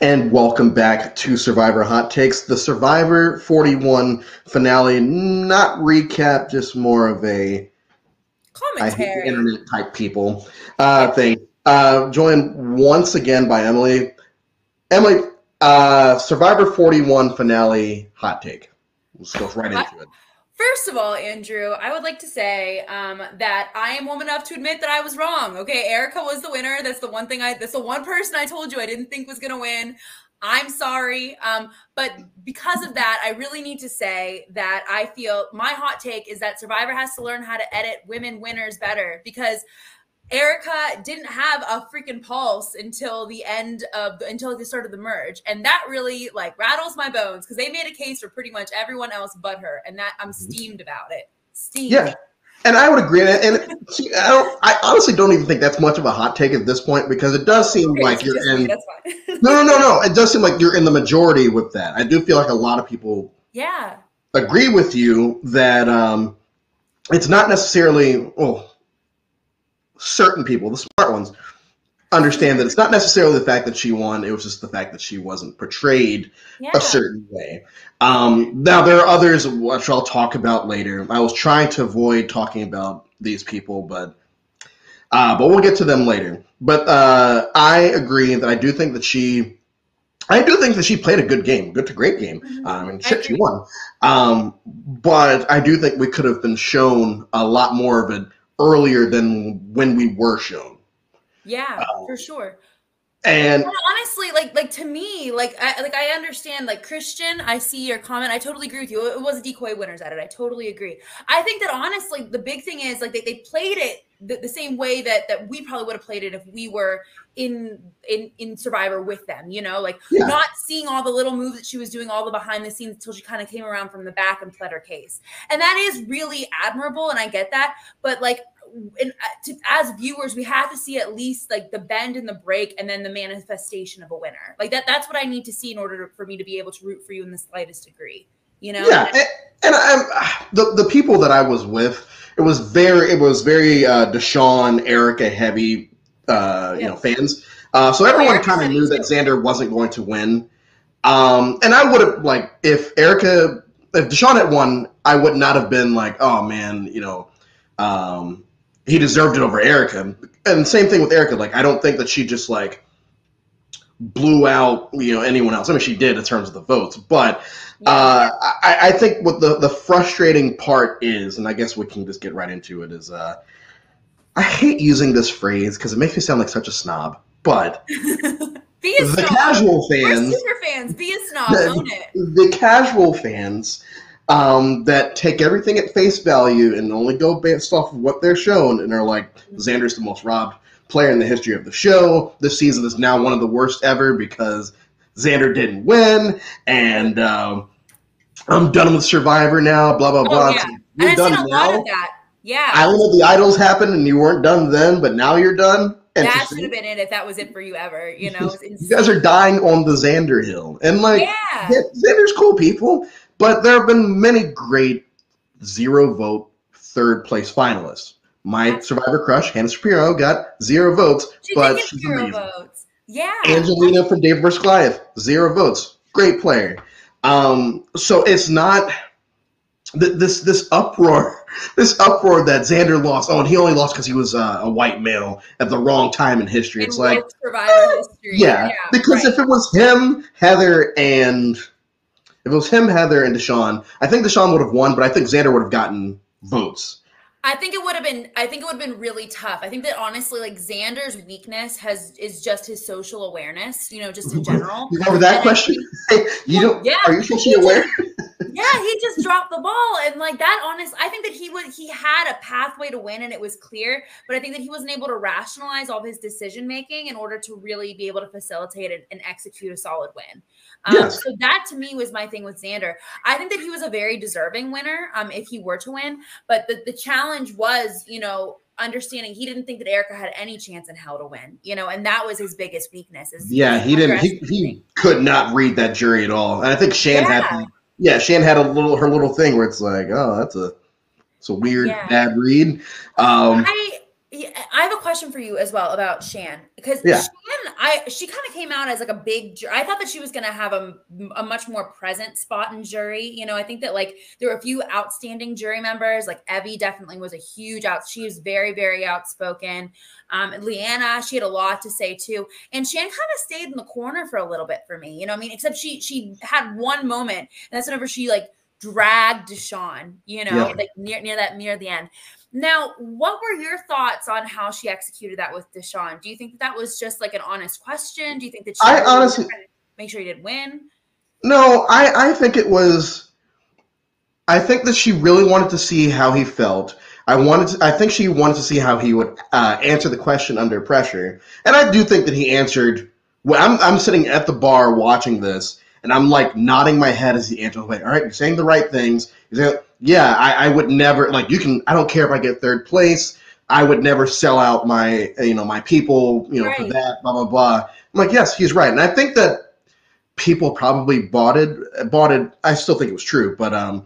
And welcome back to Survivor Hot Takes, the Survivor 41 finale. Not recap, just more of a Commentary. internet type people uh, thing. Uh, joined once again by Emily. Emily, uh, Survivor 41 finale hot take. Let's go right into it. First of all, Andrew, I would like to say um, that I am woman enough to admit that I was wrong. Okay, Erica was the winner. That's the one thing I. That's the one person I told you I didn't think was going to win. I'm sorry, um, but because of that, I really need to say that I feel my hot take is that Survivor has to learn how to edit women winners better because Erica didn't have a freaking pulse until the end of the, until the start of the merge, and that really like rattles my bones because they made a case for pretty much everyone else but her, and that I'm steamed about it. Steamed. Yeah. And I would agree. And, I don't. I honestly don't even think that's much of a hot take at this point because it does seem like you're me, in. That's fine. No, no, no, no. It does seem like you're in the majority with that. I do feel like a lot of people yeah. agree with you that um, it's not necessarily well certain people the smart ones understand that it's not necessarily the fact that she won it was just the fact that she wasn't portrayed Yeah. a certain way um, now there are others which i'll talk about later i was trying to avoid talking about these people but uh, but we'll get to them later but uh, i agree that i do think that she I do think that she played a good game, good to great game. Mhm. I mean, I shit, she won. Um, but I do think we could have been shown a lot more of it earlier than when we were shown. Yeah, Oh. for sure. And honestly, like like to me, like I like I understand like Christian, I see your comment. I totally agree with you. It was decoy winners at it. I totally agree. I think that honestly, the big thing is like they, they played it the, the same way that that we probably would have played it if we were in in in Survivor with them. You know, like Yeah. not seeing all the little moves that she was doing, all the behind the scenes until she kind of came around from the back and pled her case. And that is really admirable, and I get that. But like and uh, to, as viewers, we have to see at least like the bend and the break, and then the manifestation of a winner. Like that. That's what I need to see in order to, for me to be able to root for you in the slightest degree. You know? yeah, and, and I'm the the people that I was with. It was very it was very uh, Deshawn, Erica heavy, uh, you know, fans. Uh, so everyone kind of knew that. Xander wasn't going to win. Um, and I would have like if Erica, if Deshawn had won, I would not have been like, oh man, you know, um, he deserved it over Erica. And same thing with Erica. Like I don't think that she just like blew out you know anyone else. I mean, she did in terms of the votes, but Yeah. uh, I, I think what the, the frustrating part is, and I guess we can just get right into it, is uh, I hate using this phrase because it makes me sound like such a snob. But be a the snob. casual We're fans, super fans. Be a snob. The- Own it. the casual fans um, that take everything at face value and only go based off of what they're shown and are like, Xander's the most robbed player in the history of the show. This season is now one of the worst ever because Xander didn't win, and um, I'm done with Survivor now. Blah blah Oh, blah. yeah. So You're I've seen done a lot now. of that. Yeah. Island of the Idols happened, and you weren't done then, but now you're done. that should have been it if that was it for you ever. You know, You guys are dying on the Xander hill, and like. yeah. Yeah, Xander's cool people, but there have been many great zero vote third place finalists. My Survivor crush, Hannah Shapiro, got zero votes, She but she's zero amazing. votes. Yeah. Angelina from Dave vs. Goliath, zero votes. Great player. Um, so it's not th- this this uproar, this uproar that Xander lost. Oh, and he only lost because he was uh, a white male at the wrong time in history. in It's like Survivor history. yeah, because right. if it was him, Heather, and if it was him, Heather, and Deshawn, I think Deshawn would have won, but I think Xander would have gotten votes. I think it would have been. I think it would have been really tough. I think that honestly, like Xander's weakness has is just his social awareness. You know, just in mhm. general. You remember that And question? you don't? Yeah. Are you socially aware? yeah, he just dropped the ball, and like that. Honest, I think that he would. He had a pathway to win, and it was clear. But I think that he wasn't able to rationalize all of his decision making in order to really be able to facilitate and, and execute a solid win. Um, Yes. So that to me was my thing with Xander. I think that he was a very deserving winner um, if he were to win. But the, the challenge was, you know, understanding he didn't think that Erica had any chance in hell to win, you know, and that was his biggest weakness. Yeah, he didn't. He, he could not read that jury at all, and I think Shan Yeah. had. Yeah, Shan had a little her little thing where it's like, oh, that's a, it's a weird Yeah. bad read. Um, I I have a question for you as well about Shan because Yeah. I she kind of came out as like a big. I thought that she was going to have a, a much more present spot in jury. You know, I think that like there were a few outstanding jury members. Like Evvie definitely was a huge out. She was very very outspoken. Um, Liana, she had a lot to say too, and Shan kind of stayed in the corner for a little bit for me. You know, I mean, except she she had one moment, and that's whenever she like dragged Deshawn. You know, yeah. like near near that near the end. Now, what were your thoughts on how she executed that with Deshawn? Do you think that, that was just like an honest question? Do you think that she I honestly make sure he didn't win? No, I, I think it was. I think that she really wanted to see how he felt. I wanted. To, I think she wanted to see how he would uh, answer the question under pressure, and I do think that he answered. Well, I'm I'm sitting at the bar watching this, and I'm like nodding my head as he answers. Like, all right, you're saying the right things. Saying, yeah, I, I would never like you can. I don't care if I get third place. I would never sell out my you know my people you know right. for that blah blah blah. I'm like yes, he's right, and I think that people probably bought it. Bought it. I still think it was true, but um,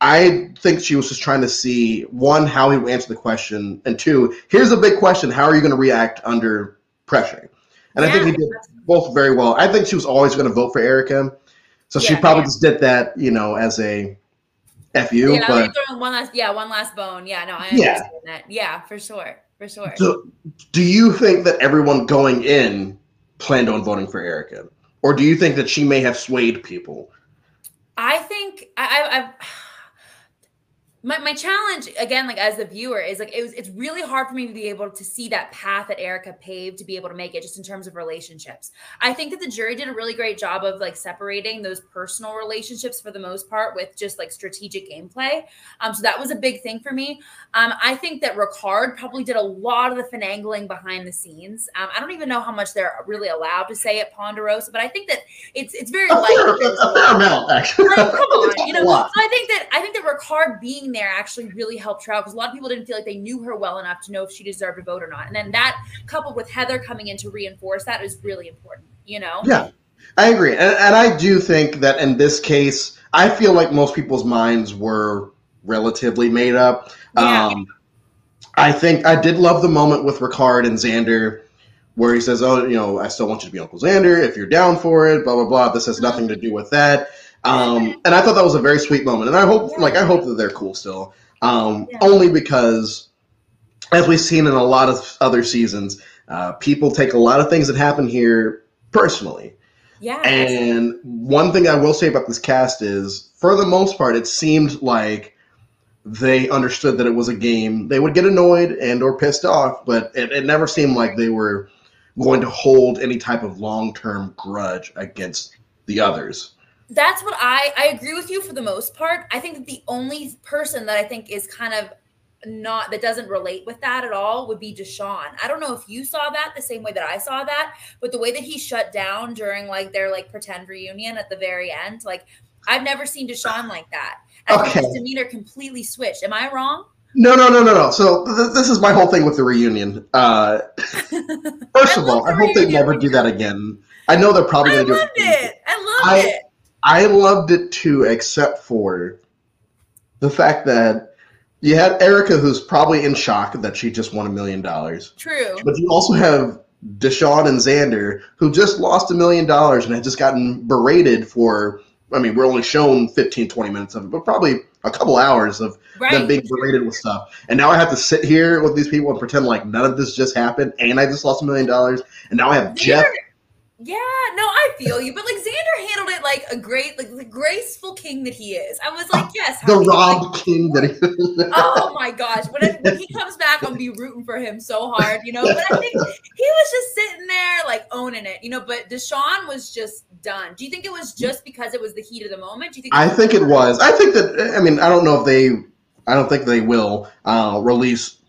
I think she was just trying to see one how he would answer the question, and two, here's a big question: How are you going to react under pressure? And yeah. I think he did both very well. I think she was always going to vote for Erika, so yeah, she probably yeah. just did that, you know, as a F you. Yeah, but one last, yeah, one last bone. Yeah, no, I understand yeah. that. Yeah, for sure, for sure. So, do you think that everyone going in planned on voting for Erica? or do you think that she may have swayed people? I think I, I've my, my challenge again like as the viewer is like it was it's really hard for me to be able to see that path that erica paved to be able to make it just in terms of relationships. I think that the jury did a really great job of like separating those personal relationships for the most part with just like strategic gameplay. Um so that was a big thing for me. Um i think that ricard probably did a lot of the finagling behind the scenes. Um i don't even know how much they're really allowed to say at ponderosa but i think that it's it's very likely. a fair amount actually. Like, come on you know so i think that i think that ricard being there actually really helped her out because a lot of people didn't feel like they knew her well enough to know if she deserved a vote or not. And then that coupled with Heather coming in to reinforce that is really important, you know? Yeah, I agree. And, and I do think that in this case, I feel like most people's minds were relatively made up. Yeah. Um, I think I did love the moment with Ricard and Xander where he says, "Oh, you know, I still want you to be Uncle Xander if you're down for it." Blah blah blah. This has nothing to do with that. Um, and I thought that was a very sweet moment, and I hope, like, I hope that they're cool still. Um, yeah. Only because, as we've seen in a lot of other seasons, uh, people take a lot of things that happen here personally. Yeah. And one thing I will say about this cast is, for the most part, it seemed like they understood that it was a game. They would get annoyed and or pissed off, but it, it never seemed like they were going to hold any type of long term grudge against the others that's what I I agree with you for the most part. I think that the only person that I think is kind of not that doesn't relate with that at all would be Deshawn. I don't know if you saw that the same way that I saw that, but the way that he shut down during like their like pretend reunion at the very end, like I've never seen Deshawn like that. And okay. his demeanor completely switched. Am I wrong? No, no, no, no, no. So th- this is my whole thing with the reunion. Uh, first of all, I hope they never do that again. I know they're probably going to do it. it. I loved it. I loved it too, except for the fact that you had Erica, who's probably in shock that she just won a million dollars. True. But you also have Deshawn and Xander, who just lost a million dollars and had just gotten berated for, I mean, we're only shown 15, 20 minutes of it, but probably a couple hours of right. them being berated with stuff. And now I have to sit here with these people and pretend like none of this just happened and I just lost a million dollars. And now I have Jeff yeah, no, I feel you, but like Xander handled it like a great, like the graceful king that he is. I was like, yes, the Rob like, King that he. oh my gosh! When, it, when he comes back, I'll be rooting for him so hard, you know. But I think he was just sitting there like owning it, you know. But Deshawn was just done. Do you think it was just because it was the heat of the moment? Do you think? I think it was. I think that. I mean, I don't know if they. I don't think they will uh, release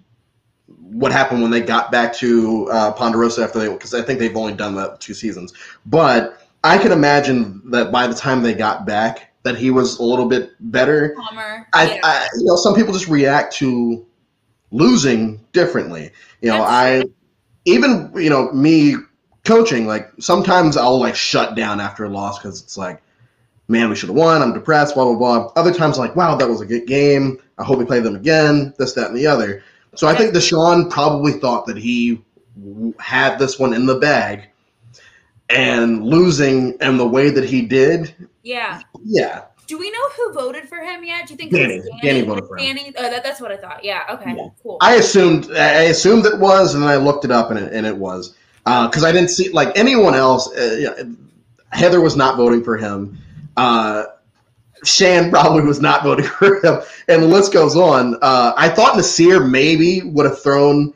what happened when they got back to uh, Ponderosa after they because I think they've only done that two seasons. But I can imagine that by the time they got back, that he was a little bit better. I, yeah. I you know, some people just react to losing differently. You know, That's I even you know me coaching like sometimes I'll like shut down after a loss because it's like. Man, we should have won. I'm depressed. Blah blah blah. Other times, like, wow, that was a good game. I hope we play them again. This, that, and the other. So I think Deshawn probably thought that he had this one in the bag. and losing and the way that he did. Yeah. Yeah. Do we know who voted for him yet? Do you think Danny. it was Danny? Danny voted for him. Danny? Oh, that, that's what I thought. Yeah. Okay. Yeah. Cool. I assumed I assumed it was, and then I looked it up, and it, and it was because I didn't see like anyone else. Uh, Heather was not voting for him. Uh, Shan probably was not voting for him, and the list goes on. Uh, I thought Naseer maybe would have thrown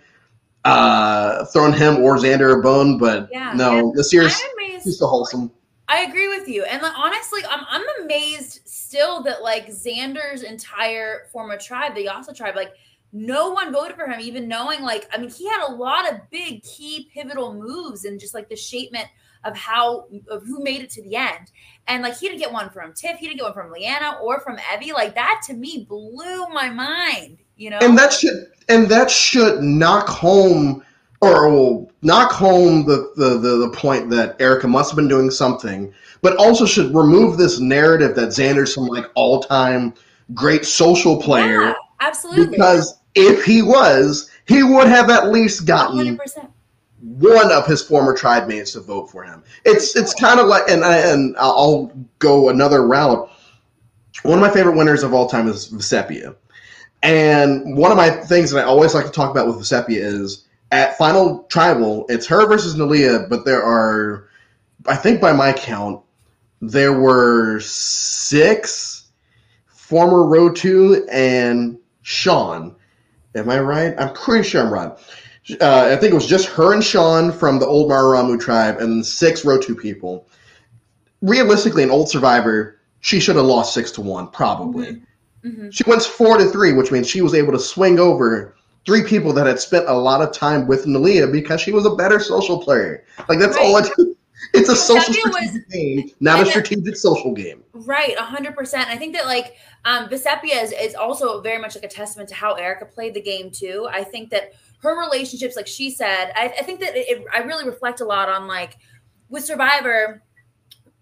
uh, thrown him or Xander a bone, but Yeah. no, Naseer's he's so wholesome. I agree with you. And like, honestly, I'm, I'm amazed still that like Xander's entire former tribe, the Yase tribe, like no one voted for him, even knowing like, I mean, he had a lot of big key pivotal moves and just like the shapement of how of who made it to the end. And like he didn't get one from Tiff, he didn't get one from Liana or from Evvie. Like that to me blew my mind, you know? and that should and that should knock home or will knock home the, the, the, the point that Erica must have been doing something, but also should remove this narrative that Xander's some like all time great social player Yeah, absolutely. because if he was, he would have at least gotten 100%. One of his former tribe mates to vote for him. It's it's kind of like and I, and I'll go another route. One of my favorite winners of all time is Vecepia. And one of my things that I always like to talk about with Vecepia is at Final Tribal, it's her versus Neleh, but there are, I think by my count, there were six former Rotu and Sean. Am I right? I'm pretty sure I'm right. Uh, I think it was just her and Sean from the old Maraamu tribe and six Rotu people. Realistically, an old survivor, she should have lost six to one, probably. Mhm. She wins four to three, which means she was able to swing over three people that had spent a lot of time with Neleh because she was a better social player. Like that's all it. It's a social was- game, not a that- strategic social game. Right, hundred percent. I think that like um Vecepia is, is also very much like a testament to how Erica played the game too. I think that her relationships, like she said, I, I think that it, I really reflect a lot on like with Survivor.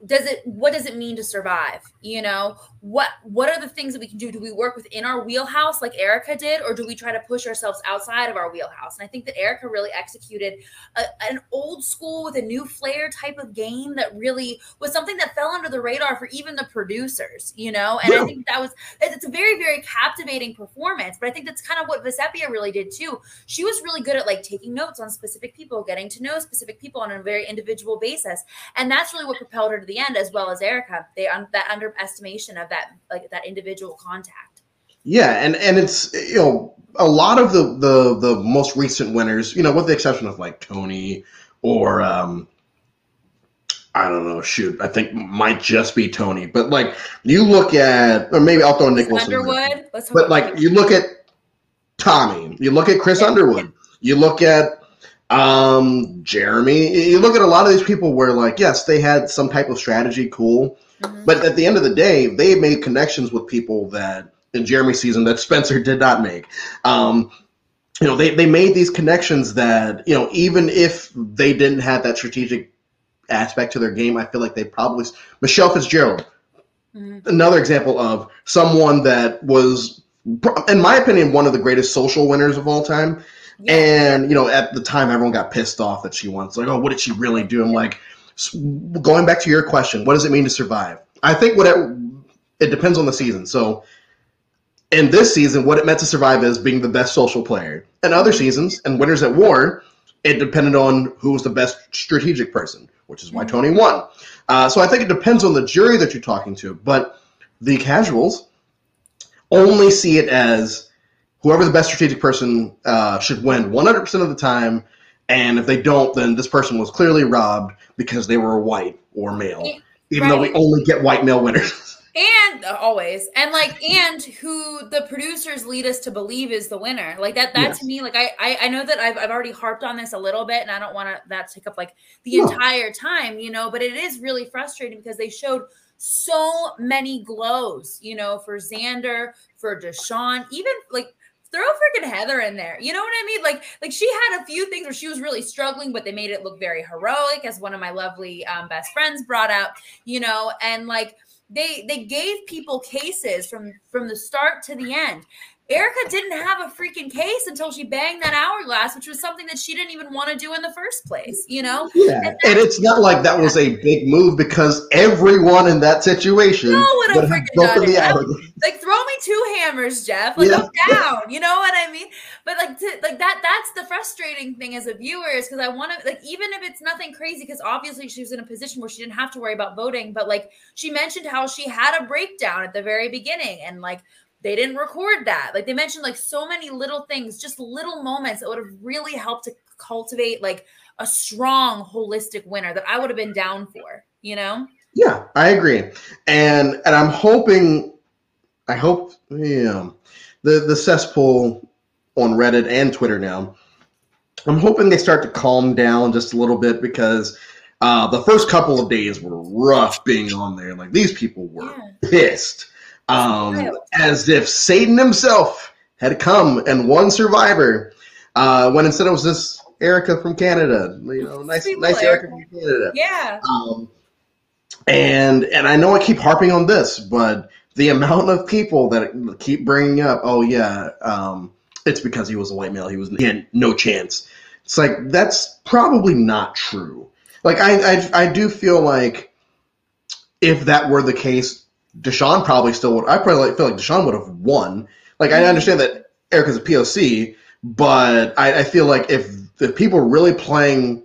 Does it what does it mean to survive? You know, what what are the things that we can do? Do we work within our wheelhouse like Erica did, or do we try to push ourselves outside of our wheelhouse? And I think that Erica really executed a, an old school with a new flair type of game that really was something that fell under the radar for even the producers, you know? And Yeah. I think that was, it's a very, very captivating performance. But I think that's kind of what Vecepia really did too. She was really good at like taking notes on specific people, getting to know specific people on a very individual basis. And that's really what propelled her to the end, as well as Erica. They, um, that underestimation of that, like that individual contact. Yeah, and and it's you know a lot of the the the most recent winners, you know, with the exception of like Tony or um I don't know, shoot, I think might just be Tony, but like you look at or maybe I'll throw Nick Wilson. Underwood. But like you look at Tommy, you look at Chris Underwood, you look at um Jeremy, you look at a lot of these people where like yes, they had some type of strategy, cool, Mhm. but at the end of the day, they made connections with people that in Jeremy's season that Spencer did not make. Um, you know, they, they made these connections that, you know, even if they didn't have that strategic aspect to their game, I feel like they probably Michelle Fitzgerald, Mhm. another example of someone that was in my opinion, one of the greatest social winners of all time. Yeah. And you know, at the time, everyone got pissed off that she won. It's like, oh, what did she really do? I'm like, going back to your question, what does it mean to survive? I think what it, it depends on the season. So, in this season, what it meant to survive is being the best social player. In other seasons, and Winners at War, it depended on who was the best strategic person, which is why. Tony won. Uh, so I think it depends on the jury that you're talking to. But the casuals only see it as whoever the best strategic person uh, should win 100% of the time. And if they don't, then this person was clearly robbed because they were white or male. Even though we only get white male winners. and uh, always and like and who the producers lead us to believe is the winner like that that Yes. to me like I, I i know that I've, I've already harped on this a little bit and i don't want to that take up like the No. entire time you know but it is really frustrating because they showed so many glows you know for xander for deshawn even like throw freaking Heather in there. You know what I mean? Like, like she had a few things where she was really struggling, but they made it look very heroic, as one of my lovely um, best friends brought out. You know, and like they they gave people cases from from the start to the end Erica didn't have a freaking case until she banged that hourglass, which was something that she didn't even want to do in the first place, you know? Yeah. And, and it's not like that was a big move because everyone in that situation no would have freaking done it. Like, throw me two hammers, Jeff. Like, yeah. I'm down. You know what I mean? But like, to, like that, that's the frustrating thing as a viewer is because I want to, like, even if it's nothing crazy, because obviously she was in a position where she didn't have to worry about voting, but like, she mentioned how she had a breakdown at the very beginning and like, they didn't record that. Like they mentioned like so many little things, just little moments that would have really helped to cultivate like a strong holistic winner that I would have been down for, you know? Yeah, I agree. And and I'm hoping I hope yeah the the cesspool on Reddit and Twitter now. I'm hoping they start to calm down just a little bit because uh, the first couple of days were rough being on there. Like these people were yeah. pissed um, as if Satan himself had come and one Survivor, uh, when instead it was this Erica from Canada. You know, nice, nice Erica from Canada. Yeah. Um, and and I know I keep harping on this, but the amount of people that keep bringing up, oh yeah, um, it's because he was a white male. He was he had no chance. It's like that's probably not true. Like I, I, I do feel like if that were the case, Deshawn probably still would. I probably feel like Deshawn would have won. Like I understand that Erica's a POC, but I, I feel like if the people are really playing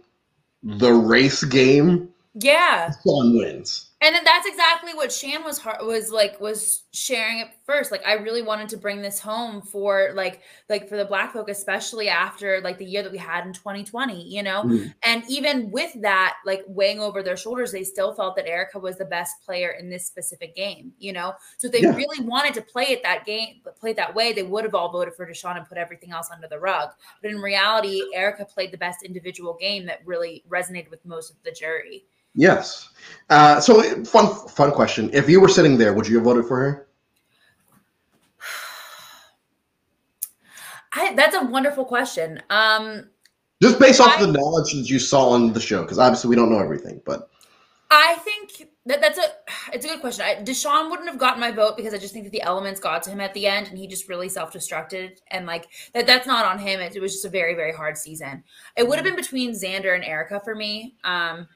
the race game, yeah, Deshawn wins. And then that's exactly what Shan was was like was sharing it first. Like I really wanted to bring this home for like like for the black folk, especially after like the year that we had in 2020, you know. Mm. And even with that, like weighing over their shoulders, they still felt that Erica was the best player in this specific game, you know. So if they yeah. really wanted to play it that game, play it that way, they would have all voted for Deshawn and put everything else under the rug. But in reality, Erica played the best individual game that really resonated with most of the jury. Yes. Uh, so fun fun question. If you were sitting there, would you have voted for her? I, that's a wonderful question. Um, Just based off I, the knowledge that you saw on the show, because obviously we don't know everything, but I think that that's a it's a good question. I, Deshawn wouldn't have gotten my vote because I just think that the elements got to him at the end, and he just really self destructed, and like that that's not on him. It, it, was just a very very hard season. It would have been between Xander and Erica for me. Um,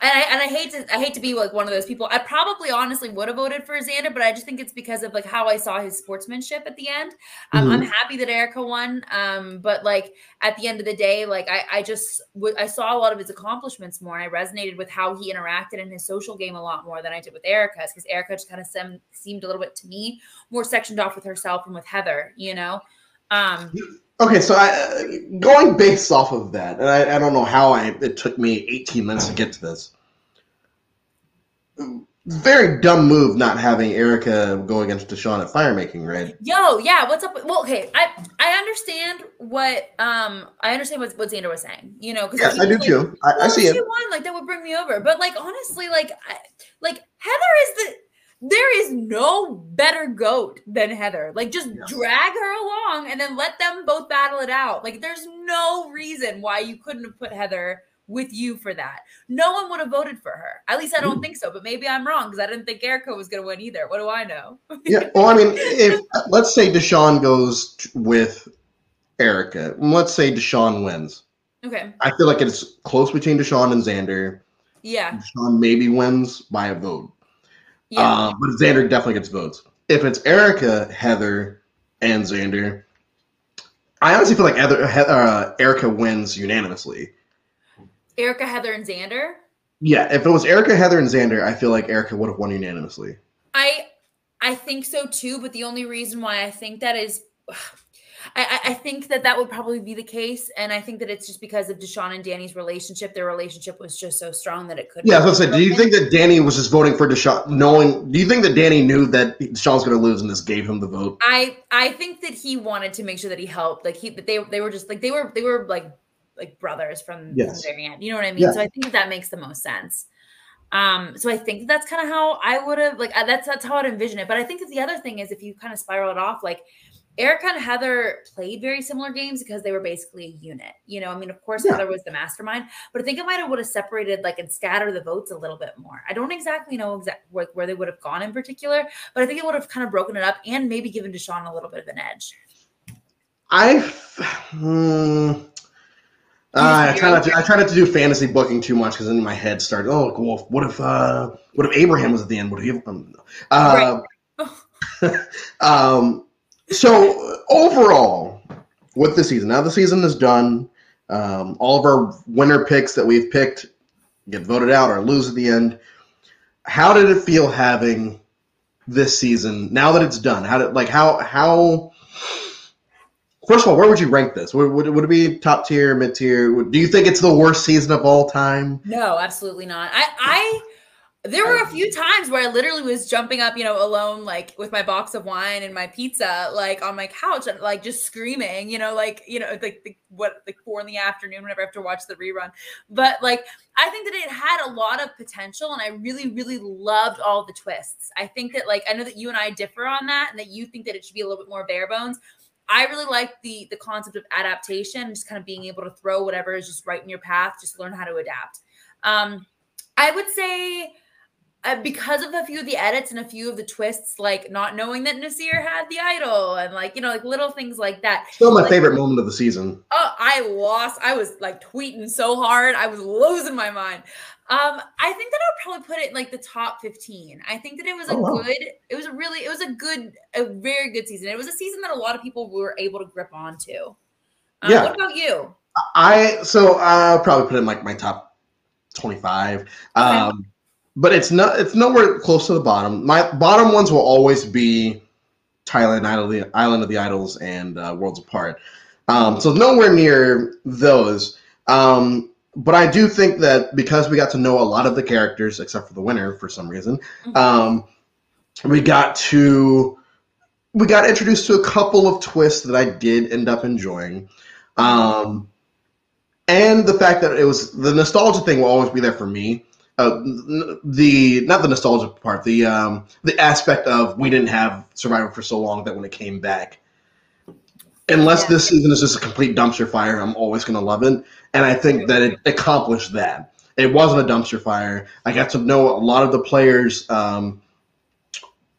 and I, and I hate to I hate to be like one of those people. I probably honestly would have voted for Xander, but I just think it's because of like how I saw his sportsmanship at the end. Um, mm-hmm. I'm happy that Erica won, um, but like at the end of the day, like I I just w- I saw a lot of his accomplishments more, and I resonated with how he interacted in his social game a lot more than I did with Erica's because Erica just kind of sem- seemed a little bit to me more sectioned off with herself and with Heather, you know. Um, Okay, so I, going based off of that, and I, I don't know how I, it took me 18 minutes to get to this. Very dumb move not having Erica go against Deshawn at fire making, right? Yo, yeah, what's up? Well, okay, I I understand what um I understand what what Xander was saying, you know, because yes, I do like, too. I, I see it. Won, like that would bring me over, but like honestly, like I, like Heather is the there is no better goat than Heather. Like, just drag her along and then let them both battle it out. Like, there's no reason why you couldn't have put Heather with you for that. No one would have voted for her. At least I don't Ooh. think so. But maybe I'm wrong because I didn't think Erica was going to win either. What do I know? yeah. Well, I mean, if let's say Deshawn goes with Erica, let's say Deshawn wins. Okay. I feel like it's close between Deshawn and Xander. Yeah. Deshawn maybe wins by a vote. Yeah. Um, but Xander definitely gets votes. If it's Erica, Heather, and Xander, I honestly feel like Heather, uh, Erica wins unanimously. Erica, Heather, and Xander. Yeah, if it was Erica, Heather, and Xander, I feel like Erica would have won unanimously. I I think so too, but the only reason why I think that is I, I, think that that would probably be the case, and I think that it's just because of Deshawn and Danny's relationship. Their relationship was just so strong that it could. Yeah, I was gonna say. Do you think that Danny was just voting for Deshawn, knowing? Do you think that Danny knew that Deshawn's going to lose and just gave him the vote? I I think that he wanted to make sure that he helped. Like he, they they were just like they were they were like like brothers from, yes. the very end. You know what I mean? Yeah. So I think that, that makes the most sense. Um, so I think that's kind of how I would have like uh, that's that's how I'd envision it. But I think that the other thing is if you kind of spiral it off, like Erica and Heather played very similar games because they were basically a unit. You know, I mean, of course, Yeah. Heather was the mastermind, but I think it might have would have separated like and scattered the votes a little bit more. I don't exactly know exact where, where they would have gone in particular, but I think it would have kind of broken it up and maybe given Deshawn a little bit of an edge. I, hmm, I try not to. I try not to do fantasy booking too much because then my head started. Oh, well, what if uh, what if Abraham was at the end? What if he? Um, uh, um, so overall, with the season, now the season is done. Um, all of our winner picks that we've picked get voted out or lose at the end. How did it feel having this season now that it's done? How did like how how? First of all, where would you rank this? Would, would, would it be top tier, mid tier? Do you think it's the worst season of all time? No, absolutely not. I, I, there were a few times where I literally was jumping up, you know, alone, like with my box of wine and my pizza, like on my couch, and like just screaming, you know, like you know, like the, what, like four in the afternoon, whenever I have to watch the rerun. But like, I think that it had a lot of potential, and I really, really loved all the twists. I think that, like, I know that you and I differ on that, and that you think that it should be a little bit more bare bones. I really like the the concept of adaptation, just kind of being able to throw whatever is just right in your path, just learn how to adapt. Um, I would say uh, because of a few of the edits and a few of the twists, like not knowing that Naseer had the idol and like you know like little things like that. Still my Like- favorite moment of the season. Oh, I lost. I was like tweeting so hard. I was losing my mind. Um, I think that I would probably put it in like the top 15. I think that it was a Oh, wow. good, it was a really, it was a good, a very good season. It was a season that a lot of people were able to grip onto. Um, Yeah. What about you? I so I'll probably put it in like my top twenty-five. Um, but it's not. It's nowhere close to the bottom. My bottom ones will always be Thailand, Idol, Island of the Idols, and uh, Worlds Apart. Um, so nowhere near those. Um, but I do think that because we got to know a lot of the characters, except for the winner for some reason, Mhm. um, we got to we got introduced to a couple of twists that I did end up enjoying. Um, and the fact that it was the nostalgia thing will always be there for me. Uh, the not the nostalgia part, the um, the aspect of we didn't have Survivor for so long that when it came back, unless Yeah. this season is just a complete dumpster fire, I'm always going to love it. And I think that it accomplished that. It wasn't a dumpster fire. I got to know a lot of the players, um,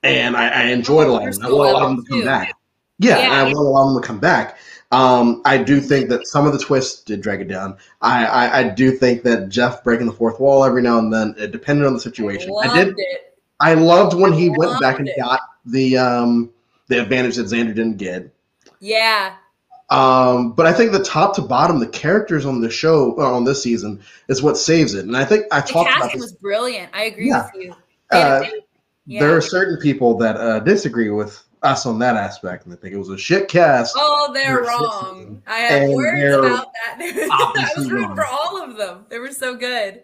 and I, I enjoyed a lot of them. I want a lot of them to come back. Yeah, and I Yeah. want a lot of them to come back. Um, I do think that some of the twists did drag it down. I, I, I do think that Jeff breaking the fourth wall every now and then, it depended on the situation. I, Loved did. it. I loved when he went back and it. got the um, the advantage that Xander didn't get. Yeah. Um, but I think the top to bottom, the characters on the show uh, on this season is what saves it. And I think I The talked about this. was brilliant. I agree Yeah. with you. Uh, yeah. There are certain people that uh, disagree with us on that aspect, and they think it was a shit cast. Oh, they're wrong. I have words about that. I was rooting wrong. for all of them. They were so good.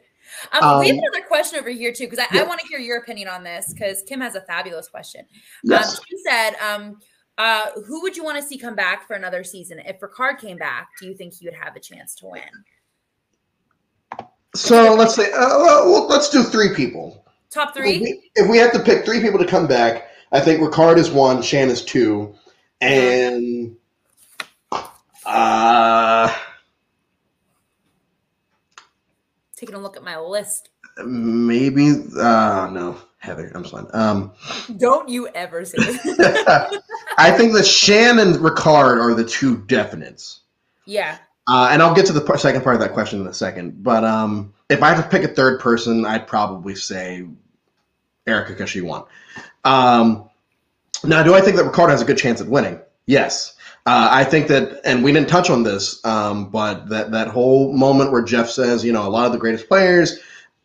Um, we have Um, another question over here too, because I, yeah. I want to hear your opinion on this. Because Kim has a fabulous question. Yes. Um, she said, um, uh, "Who would you want to see come back for another season? If Ricard came back, do you think he would have a chance to win?" So let's say, uh, well, let's do three people. Top If three. we, if we have to pick three people to come back, I think Ricard is one, Shan is two, and uh, Taking a look at my list. maybe uh, no, Heather. I'm sorry. Um, Don't you ever say. I think that Shan and Ricard are the two definites. yeah. Uh, and I'll get to the second part of that question in a second. But um, if I had to pick a third person, I'd probably say Erica because she won. Um, now, do I think that Ricardo has a good chance at winning? Yes. Uh, I think that, and we didn't touch on this, um, but that, that whole moment where Jeff says, you know, a lot of the greatest players,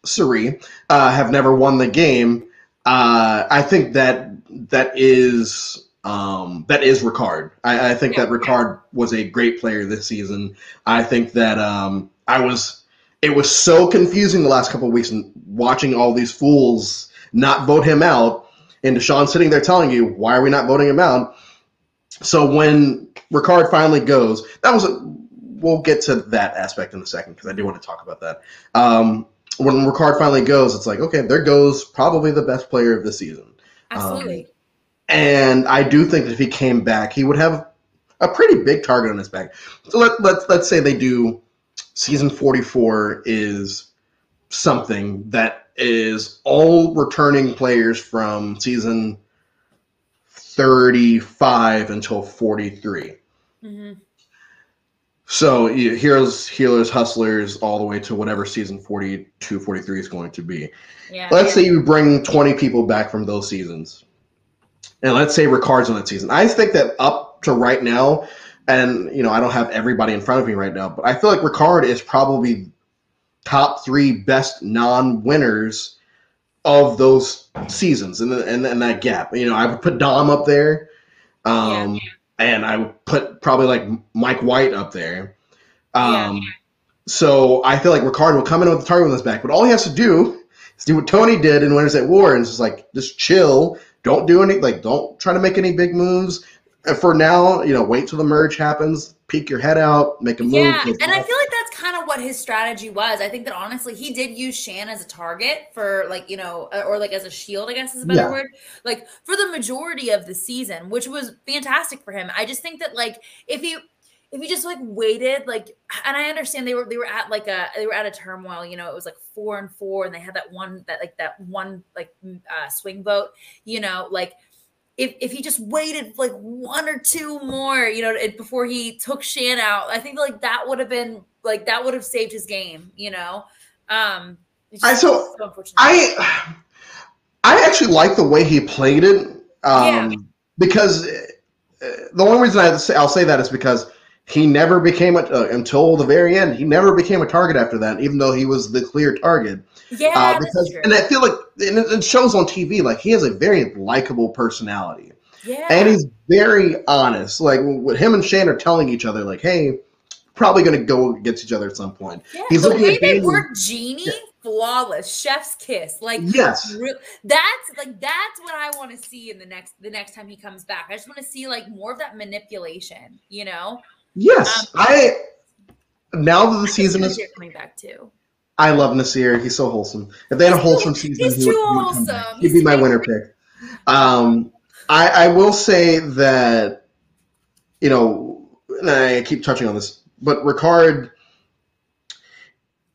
Suri, uh, have never won the game. Uh, I think that that is um, that is Ricard. I, I think that Ricard was a great player this season. I think that um, I was. It was so confusing the last couple of weeks and watching all these fools not vote him out, and Deshawn sitting there telling you why are we not voting him out. So when Ricard finally goes, that was a. We'll get to that aspect in a second because I do want to talk about that. Um, when Ricard finally goes, it's like okay, there goes probably the best player of the season. Absolutely. and I do think that if he came back, he would have a pretty big target on his back. So let let's let's say they do season forty four is something that is all returning players from season 35 until 43. Mm-hmm. So you- heroes, healers, hustlers, all the way to whatever season 42, 43 is going to be. Yeah. Let's say you bring 20 people back from those seasons. And let's say Ricard's on that season. I think that up to right now, and you know, I don't have everybody in front of me right now, but I feel like Ricard is probably top three best non-winners of those seasons and and, and that gap. You know, I would put Dom up there. Um and I would put probably like Mike White up there. Um so I feel like Ricard will come in with the target on his back, but all he has to do is do what Tony did in Winners at War and it's just like just chill. Don't do any like don't try to make any big moves. And for now, you know, wait till the merge happens, peek your head out, make a move. Yeah, and I feel like that's kind of what his strategy was. I think that honestly, he did use Shan as a target for like you know, uh, or like as a shield. I guess is a better Yeah. word. Like for the majority of the season, which was fantastic for him. I just think that like if he if he just like waited, like, and I understand they were they were at like a they were at a turmoil. You know, it was like four and four, and they had that one that like that one like uh, swing vote. You know, like if, if he just waited like one or two more, you know, it, before he took Shan out, I think like that would have been like that would have saved his game, you know. Um, I- so, unfortunate. I I actually like the way he played it. Um, Yeah. Because uh, the only reason I say, I'll say that is because he never became a, uh, until the very end. He never became a target after that, even though he was the clear target. yeah, Uh, because and I feel like and it it shows on TV like he has a very likable personality yeah, and he's very honest. Like what him and Shane are telling each other, like, "Hey, probably going to go against each other at some point." yeah. he's the looking way at they work Genie, flawless, chef's kiss, like Yes. That's like that's what I want to see in the next the next time he comes back. I just want to see like more of that manipulation, you know. Yes, Um, I. Now that the season is, coming back too. I love Naseer. He's so wholesome. If they had a wholesome season, he's he would, too he would come back. He'd be my winner pick. Um, I, I will say that, you know, and I keep touching on this, but Ricard,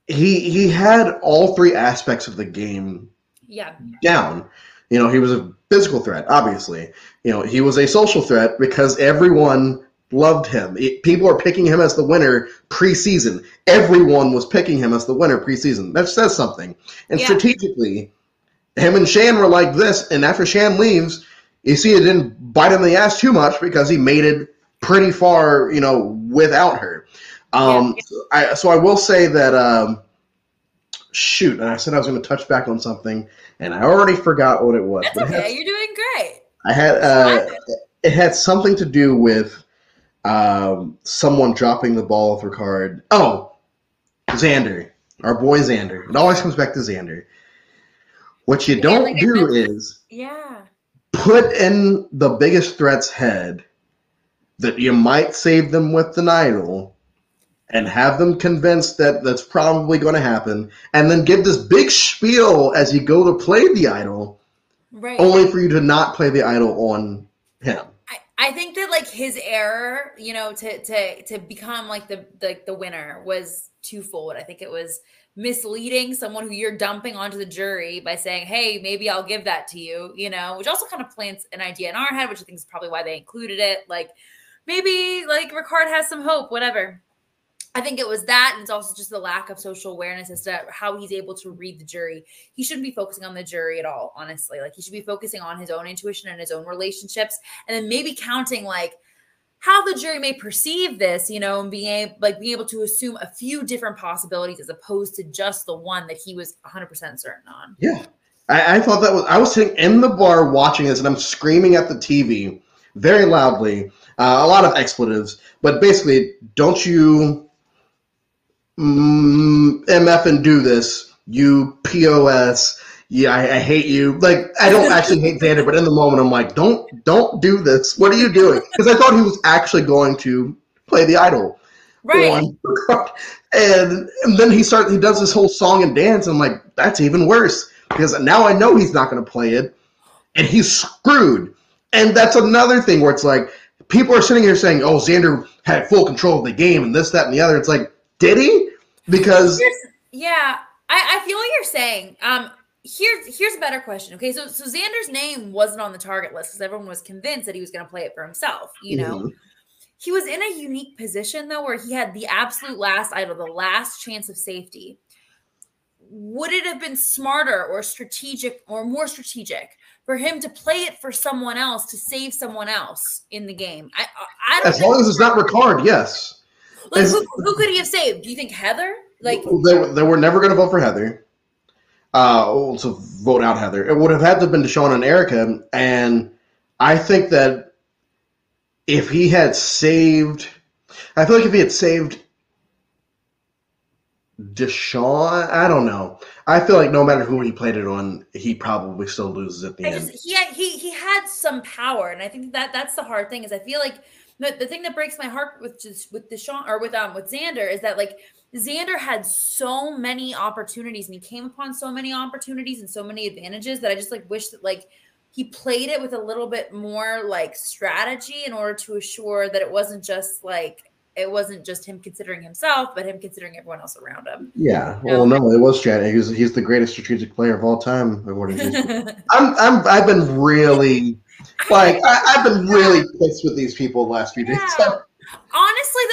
he he had all three aspects of the game Yeah, down. You know, he was a physical threat, obviously. You know, he was a social threat because everyone loved him. It- people are picking him as the winner preseason. Everyone was picking him as the winner preseason. That says something. And Yeah. strategically, him and Shan were like this, and after Shan leaves, you see it didn't bite him in the ass too much because he made it pretty far, you know, without her. Um, I, so I will say that um, shoot, and I said I was going to touch back on something, and I already forgot what it was. that's but it had- You're doing great. I had uh, it had something to do with um, someone dropping the ball with Ricard. Oh, Xander, our boy Xander. It always comes back to Xander. What you don't like do is Yeah. put in the biggest threat's head that you might save them with an idol and have them convinced that that's probably going to happen and then give this big spiel as you go to play the idol Right. only for you to not play the idol on him I, I think that like his error, you know, to to to become like the like the winner was twofold. I think it was misleading someone who you're dumping onto the jury by saying, "Hey, maybe I'll give that to you," you know, which also kind of plants an idea in our head, which I think is probably why they included it. Like maybe like Ricard has some hope, whatever. I think it was that, and it's also just the lack of social awareness as to how he's able to read the jury. He shouldn't be focusing on the jury at all, honestly. Like he should be focusing on his own intuition and his own relationships, and then maybe counting like how the jury may perceive this, you know, and being able, like being able to assume a few different possibilities as opposed to just the one that he was 100% certain on. yeah I, I thought that was i was sitting in the bar watching this and i'm screaming at the tv very loudly uh, a lot of expletives but basically don't you mm, mf and do this. You pos yeah I, I hate you. Like i don't actually hate xander but in the moment i'm like don't don't do this. What are you doing? Because i thought he was actually going to play the idol. Right. and, and then he starts he does this whole song and dance and I'm like that's even worse. Because now I know he's not going to play it. And he's screwed. And that's another thing where it's like people are sitting here saying, "Oh, Xander had full control of the game and this, that, and the other." It's like, did he? Because yeah, I, I feel what you're saying. Um, here's here's a better question. Okay, so so Xander's name wasn't on the target list because everyone was convinced that he was going to play it for himself. You know, mm-hmm. he was in a unique position though, where he had the absolute last idol, the last chance of safety. Would it have been smarter or strategic or more strategic for him to play it for someone else to save someone else in the game? I, I don't. As long as it's not Ricard, yes. Like, who, who, could he have saved? Do you think Heather? Like they, they were never going to vote for Heather uh, to vote out Heather. It would have had to have been Deshawn and Erika, and I think that if he had saved, I feel like if he had saved Deshawn, I don't know. I feel like no matter who he played it on, he probably still loses at the I end. Just, he had, he he had some power, and I think that that's the hard thing. Is I feel like the, the thing that breaks my heart with just with Deshawn or with um with Xander is that like Xander had so many opportunities and he came upon so many opportunities and so many advantages that I just like wish that like he played it with a little bit more like strategy in order to assure that it wasn't just like it wasn't just him considering himself, but him considering everyone else around him. Yeah, well, um, no, it was strategy. He's, he's the greatest strategic player of all time, according to. I'm, I'm, I've been really, like, I, have been really pissed with these people the last few days. Yeah. Honestly,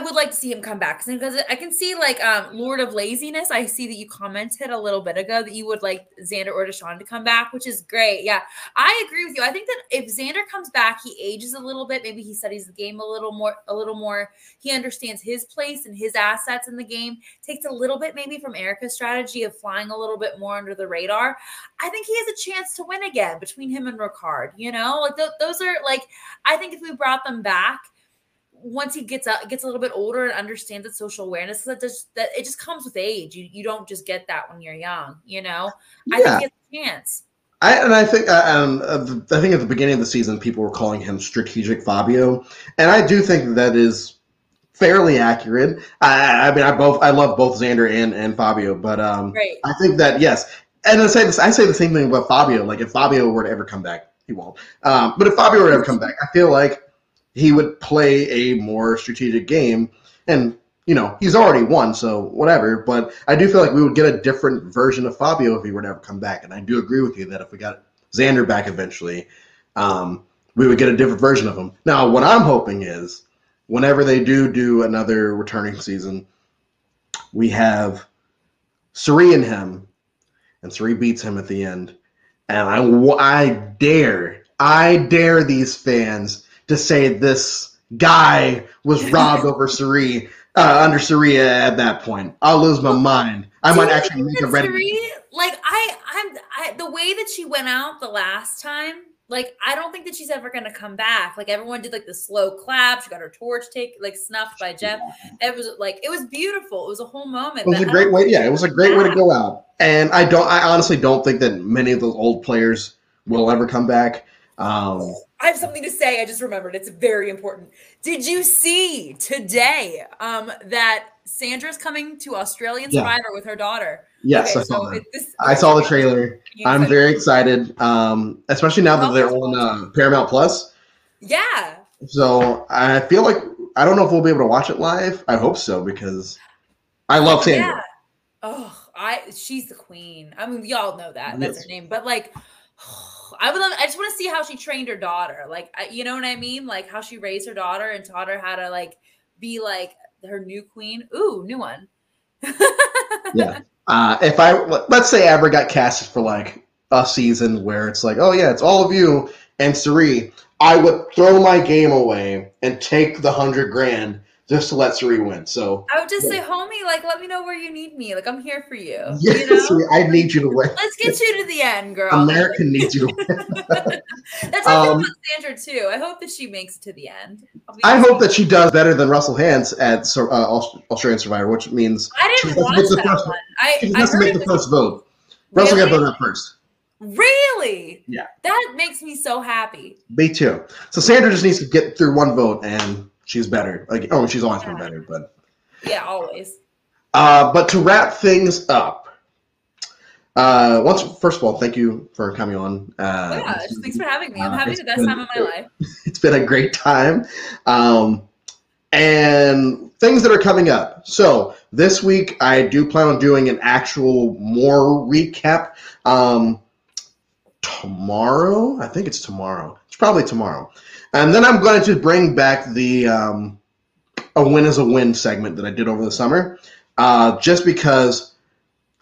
I, would like to see him come back because I can see like um, Lord of Laziness. I see that you commented a little bit ago that you would like Xander or Deshawn to come back, which is great. Yeah, I agree with you. I think that if Xander comes back, he ages a little bit. Maybe he studies the game a little more, a little more. He understands his place and his assets in the game. Takes a little bit maybe from Erika's strategy of flying a little bit more under the radar. I think he has a chance to win again between him and Ricard. You know, like th- those are like I think if we brought them back once he gets up, gets a little bit older and understands that social awareness that just that it just comes with age. You you don't just get that when you're young. You know, yeah. I think it's a chance. I, and I think uh, um, uh, I think at the beginning of the season, people were calling him strategic Fabio, and I do think that is fairly accurate. I, I mean, I both I love both Xander and and Fabio, but um, right. I think that yes, and I say this, I say the same thing about Fabio. Like if Fabio were to ever come back, he won't. Um, but if Fabio were to ever come back, I feel like he would play a more strategic game. And, you know, he's already won, so whatever. But I do feel like we would get a different version of Fabio if he were to ever come back. And I do agree with you that if we got Xander back eventually, um, we would get a different version of him. Now, what I'm hoping is whenever they do do another returning season, we have Cirie and him, and Cirie beats him at the end. And I, I dare, I dare these fans to say this guy was robbed over Cirie uh, under Cirie at that point. I'll lose my mind. I might actually make a red. like I, I'm I, the way that she went out the last time. Like I don't think that she's ever going to come back. Like everyone did like the slow clap. She got her torch take like snuffed by Jeff. It was like it was beautiful. It was a whole moment. It was a great way. Yeah, it was a great way to go out. And I don't. I honestly don't think that many of those old players will ever come back. Um, I have something to say. I just remembered. It's very important. Did you see today um, that Sandra's coming to Australian Survivor yeah. with her daughter? Yes, okay, I saw so that. This, I saw the trailer. I'm very excited, um, especially now that they're on uh, Paramount Plus. Yeah. So I feel like I don't know if we'll be able to watch it live. I hope so because I love Sandra. Yeah. Oh, I she's the queen. I mean, we all know that. That's yes. her name. But like. I would love. I just want to see how she trained her daughter. Like, you know what I mean? Like how she raised her daughter and taught her how to like be like her new queen. Ooh, new one. yeah. Uh, if I let's say ever got casted for like a season where it's like, oh yeah, it's all of you and Cirie, I would throw my game away and take the hundred grand just to let Cirie win. So I would just yeah. say, homie, like let me know where you need me. Like I'm here for you. Yes, you know? I need you to win. Let's get you to the end, girl. America needs you to win. That's how um, I feel Sandra too. I hope that she makes it to the end. I hope that she does better than Russell Hantz at uh, Australian Survivor, which means I didn't watch that first, one. I, she has to make the first vote. Really? Russell got voted out first. Really? Yeah. That makes me so happy. Me too. So Sandra just needs to get through one vote and she's better. Like oh, she's always been better, but yeah, always. Uh, but to wrap things up, uh, once, first of all, thank you for coming on. Uh, yeah, thanks for having me. I'm having the best been- time of my life. it's been a great time. Um, and things that are coming up. So this week, I do plan on doing an actual more recap. Um, tomorrow, I think it's tomorrow. It's probably tomorrow. And then I'm going to bring back the um, a win is a win segment that I did over the summer, uh, just because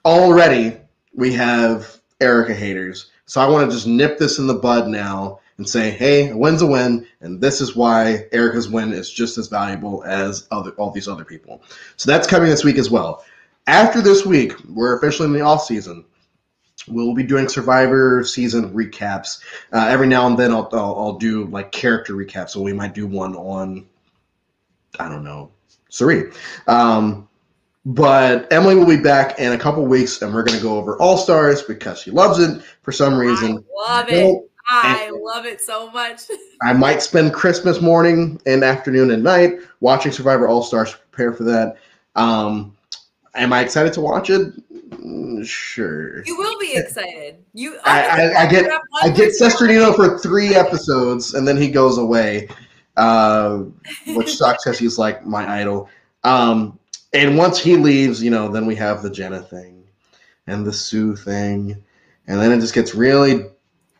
already we have Erika haters. So I want to just nip this in the bud now and say, hey, a win's a win, and this is why Erika's win is just as valuable as other all these other people. So that's coming this week as well. After this week, we're officially in the off season. We'll be doing Survivor season recaps. Uh, every now and then, I'll, I'll I'll do like character recaps. So we might do one on, I don't know, Cirie. Um, but Emily will be back in a couple weeks, and we're going to go over All Stars because she loves it for some reason. I love it. I love it so much. I might spend Christmas morning and afternoon and night watching Survivor All Stars. Prepare for that. Um, am I excited to watch it? Mm, Sure. You will be excited. You. I, I, I get You have one I get Cesternino for three episodes and then he goes away, uh, which sucks because he's like my idol. Um, and once he leaves, you know, then we have the Jenna thing and the Sue thing, and then it just gets really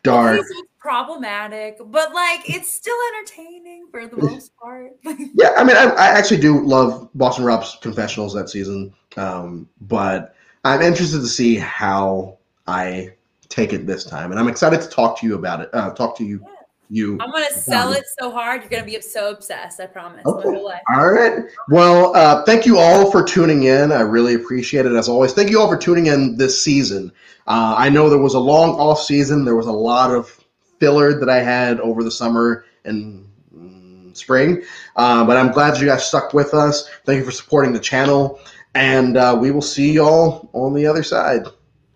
dark. It's problematic, but like it's still entertaining for the most part. Yeah, I mean, I, I actually do love Boston Rob's confessionals that season, um, but I'm interested to see how I take it this time, and I'm excited to talk to you about it. Uh, talk to you, you. I'm gonna sell it so hard, you're gonna be so obsessed. I promise. Okay. My whole life. All right. Well, uh, thank you all for tuning in. I really appreciate it as always. Thank you all for tuning in this season. Uh, I know there was a long off season. There was a lot of filler that I had over the summer and spring, uh, but I'm glad you guys stuck with us. Thank you for supporting the channel, and uh, we will see y'all on the other side.